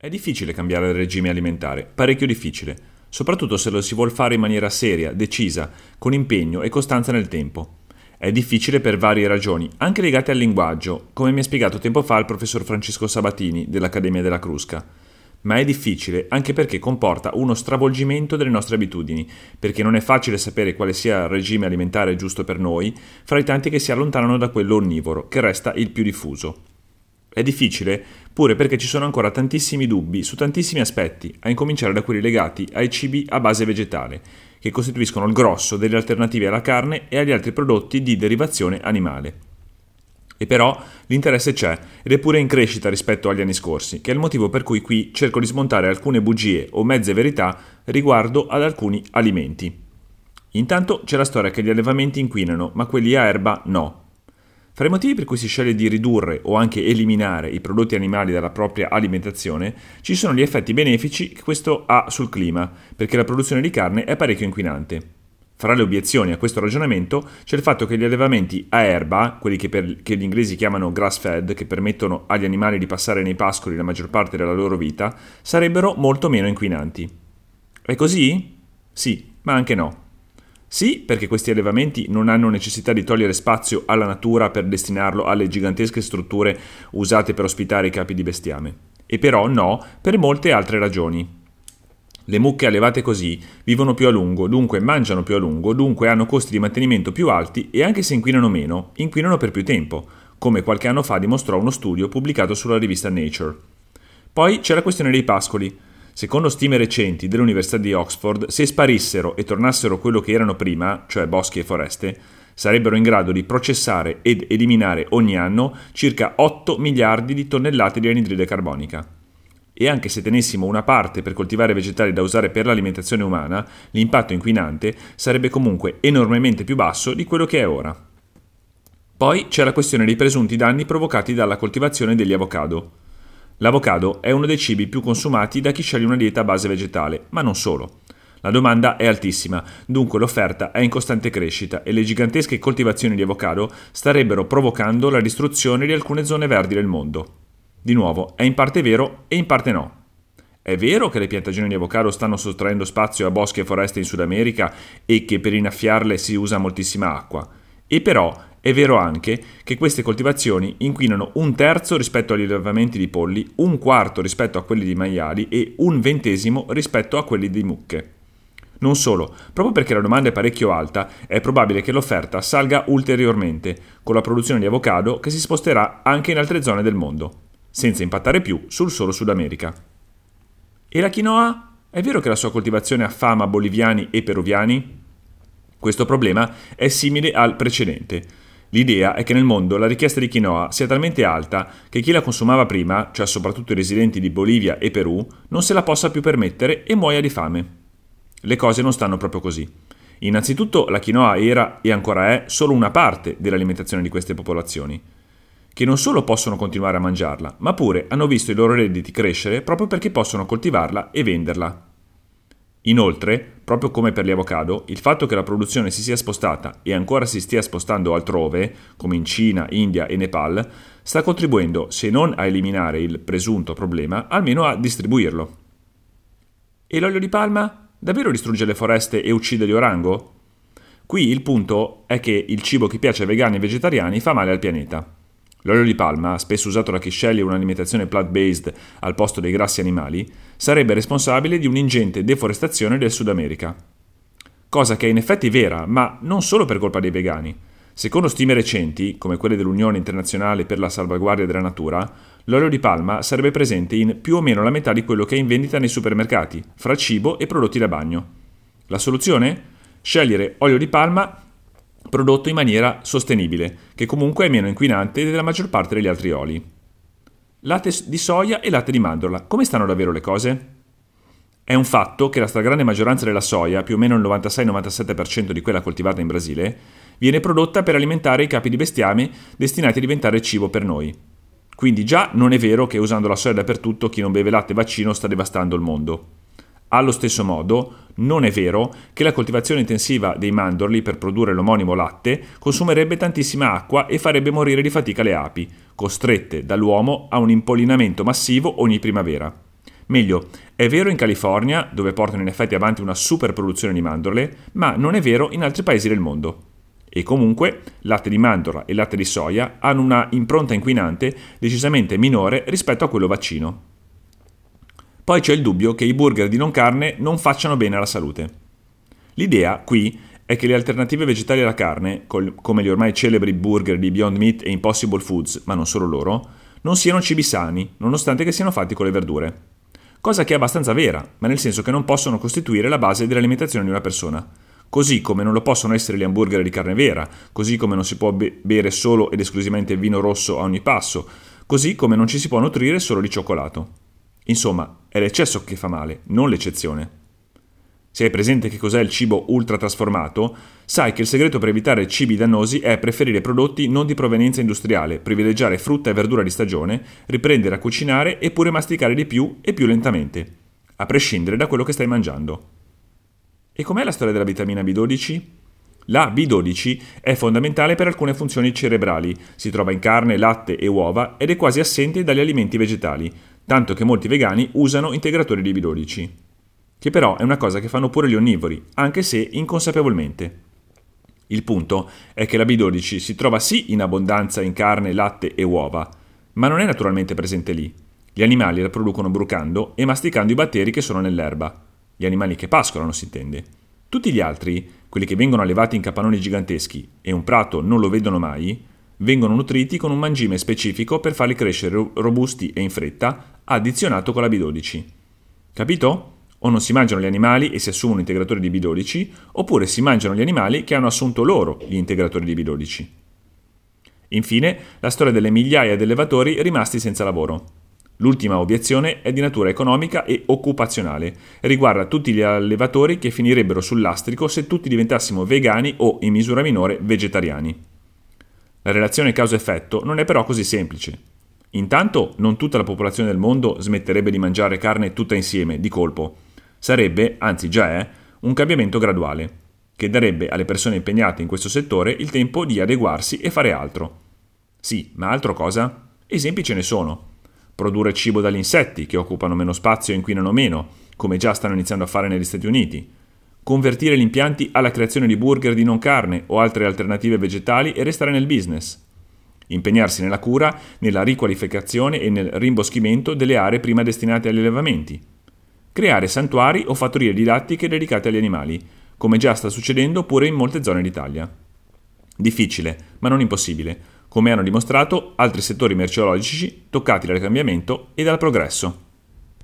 È difficile cambiare il regime alimentare, parecchio difficile, soprattutto se lo si vuole fare in maniera seria, decisa, con impegno e costanza nel tempo. È difficile per varie ragioni, anche legate al linguaggio, come mi ha spiegato tempo fa il professor Francesco Sabatini dell'Accademia della Crusca. Ma è difficile anche perché comporta uno stravolgimento delle nostre abitudini, perché non è facile sapere quale sia il regime alimentare giusto per noi, fra i tanti che si allontanano da quello onnivoro, che resta il più diffuso. È difficile pure perché ci sono ancora tantissimi dubbi su tantissimi aspetti, a incominciare da quelli legati ai cibi a base vegetale, che costituiscono il grosso delle alternative alla carne e agli altri prodotti di derivazione animale. E però l'interesse c'è ed è pure in crescita rispetto agli anni scorsi, che è il motivo per cui qui cerco di smontare alcune bugie o mezze verità riguardo ad alcuni alimenti. Intanto c'è la storia che gli allevamenti inquinano, ma quelli a erba no, fra i motivi per cui si sceglie di ridurre o anche eliminare i prodotti animali dalla propria alimentazione ci sono gli effetti benefici che questo ha sul clima, perché la produzione di carne è parecchio inquinante. Fra le obiezioni a questo ragionamento c'è il fatto che gli allevamenti a erba, quelli che, per, che gli inglesi chiamano grass fed, che permettono agli animali di passare nei pascoli la maggior parte della loro vita, sarebbero molto meno inquinanti. È così? Sì, ma anche no. Sì, perché questi allevamenti non hanno necessità di togliere spazio alla natura per destinarlo alle gigantesche strutture usate per ospitare i capi di bestiame. E però no, per molte altre ragioni. Le mucche allevate così vivono più a lungo, dunque mangiano più a lungo, dunque hanno costi di mantenimento più alti e anche se inquinano meno, inquinano per più tempo, come qualche anno fa dimostrò uno studio pubblicato sulla rivista Nature. Poi c'è la questione dei pascoli. Secondo stime recenti dell'Università di Oxford, se sparissero e tornassero quello che erano prima, cioè boschi e foreste, sarebbero in grado di processare ed eliminare ogni anno circa 8 miliardi di tonnellate di anidride carbonica. E anche se tenessimo una parte per coltivare vegetali da usare per l'alimentazione umana, l'impatto inquinante sarebbe comunque enormemente più basso di quello che è ora. Poi c'è la questione dei presunti danni provocati dalla coltivazione degli avocado. L'avocado è uno dei cibi più consumati da chi sceglie una dieta a base vegetale, ma non solo. La domanda è altissima, dunque l'offerta è in costante crescita e le gigantesche coltivazioni di avocado starebbero provocando la distruzione di alcune zone verdi del mondo. Di nuovo, è in parte vero e in parte no. È vero che le piantagioni di avocado stanno sottraendo spazio a boschi e foreste in Sud America e che per innaffiarle si usa moltissima acqua. E però è vero anche che queste coltivazioni inquinano un terzo rispetto agli allevamenti di polli, un quarto rispetto a quelli di maiali e un ventesimo rispetto a quelli di mucche. Non solo, proprio perché la domanda è parecchio alta, è probabile che l'offerta salga ulteriormente, con la produzione di avocado che si sposterà anche in altre zone del mondo, senza impattare più sul solo Sud America. E la quinoa? È vero che la sua coltivazione affama boliviani e peruviani? Questo problema è simile al precedente. L'idea è che nel mondo la richiesta di quinoa sia talmente alta che chi la consumava prima, cioè soprattutto i residenti di Bolivia e Perù, non se la possa più permettere e muoia di fame. Le cose non stanno proprio così. Innanzitutto la quinoa era e ancora è solo una parte dell'alimentazione di queste popolazioni, che non solo possono continuare a mangiarla, ma pure hanno visto i loro redditi crescere proprio perché possono coltivarla e venderla. Inoltre, proprio come per gli avocado, il fatto che la produzione si sia spostata e ancora si stia spostando altrove, come in Cina, India e Nepal, sta contribuendo, se non a eliminare il presunto problema, almeno a distribuirlo. E l'olio di palma? Davvero distrugge le foreste e uccide gli orango? Qui il punto è che il cibo che piace ai vegani e vegetariani fa male al pianeta. L'olio di palma, spesso usato da chi sceglie un'alimentazione plant-based al posto dei grassi animali, sarebbe responsabile di un'ingente deforestazione del Sud America. Cosa che è in effetti vera, ma non solo per colpa dei vegani. Secondo stime recenti, come quelle dell'Unione Internazionale per la Salvaguardia della Natura, l'olio di palma sarebbe presente in più o meno la metà di quello che è in vendita nei supermercati, fra cibo e prodotti da bagno. La soluzione? Scegliere olio di palma prodotto in maniera sostenibile, che comunque è meno inquinante della maggior parte degli altri oli. Latte di soia e latte di mandorla, come stanno davvero le cose? È un fatto che la stragrande maggioranza della soia, più o meno il 96-97% di quella coltivata in Brasile, viene prodotta per alimentare i capi di bestiame destinati a diventare cibo per noi. Quindi già non è vero che usando la soia dappertutto chi non beve latte vaccino sta devastando il mondo. Allo stesso modo, non è vero che la coltivazione intensiva dei mandorli per produrre l'omonimo latte consumerebbe tantissima acqua e farebbe morire di fatica le api, costrette dall'uomo a un impollinamento massivo ogni primavera. Meglio, è vero in California, dove portano in effetti avanti una super produzione di mandorle, ma non è vero in altri paesi del mondo. E comunque, latte di mandorla e latte di soia hanno una impronta inquinante decisamente minore rispetto a quello vaccino. Poi c'è il dubbio che i burger di non carne non facciano bene alla salute. L'idea, qui, è che le alternative vegetali alla carne, come gli ormai celebri burger di Beyond Meat e Impossible Foods, ma non solo loro, non siano cibi sani, nonostante che siano fatti con le verdure. Cosa che è abbastanza vera, ma nel senso che non possono costituire la base dell'alimentazione di una persona. Così come non lo possono essere gli hamburger di carne vera, così come non si può be- bere solo ed esclusivamente vino rosso a ogni passo, così come non ci si può nutrire solo di cioccolato. Insomma, è l'eccesso che fa male, non l'eccezione. Se hai presente che cos'è il cibo ultra trasformato, sai che il segreto per evitare cibi dannosi è preferire prodotti non di provenienza industriale, privilegiare frutta e verdura di stagione, riprendere a cucinare e pure masticare di più e più lentamente, a prescindere da quello che stai mangiando. E com'è la storia della vitamina B12? La B12 è fondamentale per alcune funzioni cerebrali, si trova in carne, latte e uova ed è quasi assente dagli alimenti vegetali, tanto che molti vegani usano integratori di B12 che però è una cosa che fanno pure gli onnivori, anche se inconsapevolmente. Il punto è che la B12 si trova sì in abbondanza in carne, latte e uova, ma non è naturalmente presente lì. Gli animali la producono brucando e masticando i batteri che sono nell'erba. Gli animali che pascolano, si intende. Tutti gli altri, quelli che vengono allevati in capannoni giganteschi e un prato non lo vedono mai, vengono nutriti con un mangime specifico per farli crescere robusti e in fretta, addizionato con la B12. Capito? O non si mangiano gli animali e si assumono integratori di B12, oppure si mangiano gli animali che hanno assunto loro gli integratori di B12. Infine, la storia delle migliaia di allevatori rimasti senza lavoro. L'ultima obiezione è di natura economica e occupazionale e riguarda tutti gli allevatori che finirebbero sul lastrico se tutti diventassimo vegani o, in misura minore, vegetariani. La relazione causa-effetto non è però così semplice. Intanto non tutta la popolazione del mondo smetterebbe di mangiare carne tutta insieme, di colpo, Sarebbe, anzi già è, un cambiamento graduale, che darebbe alle persone impegnate in questo settore il tempo di adeguarsi e fare altro. Sì, ma altro cosa? Esempi ce ne sono. Produrre cibo dagli insetti, che occupano meno spazio e inquinano meno, come già stanno iniziando a fare negli Stati Uniti. Convertire gli impianti alla creazione di burger di non carne o altre alternative vegetali e restare nel business. Impegnarsi nella cura, nella riqualificazione e nel rimboschimento delle aree prima destinate agli allevamenti creare santuari o fattorie didattiche dedicate agli animali, come già sta succedendo pure in molte zone d'Italia. Difficile, ma non impossibile, come hanno dimostrato altri settori merceologici toccati dal cambiamento e dal progresso.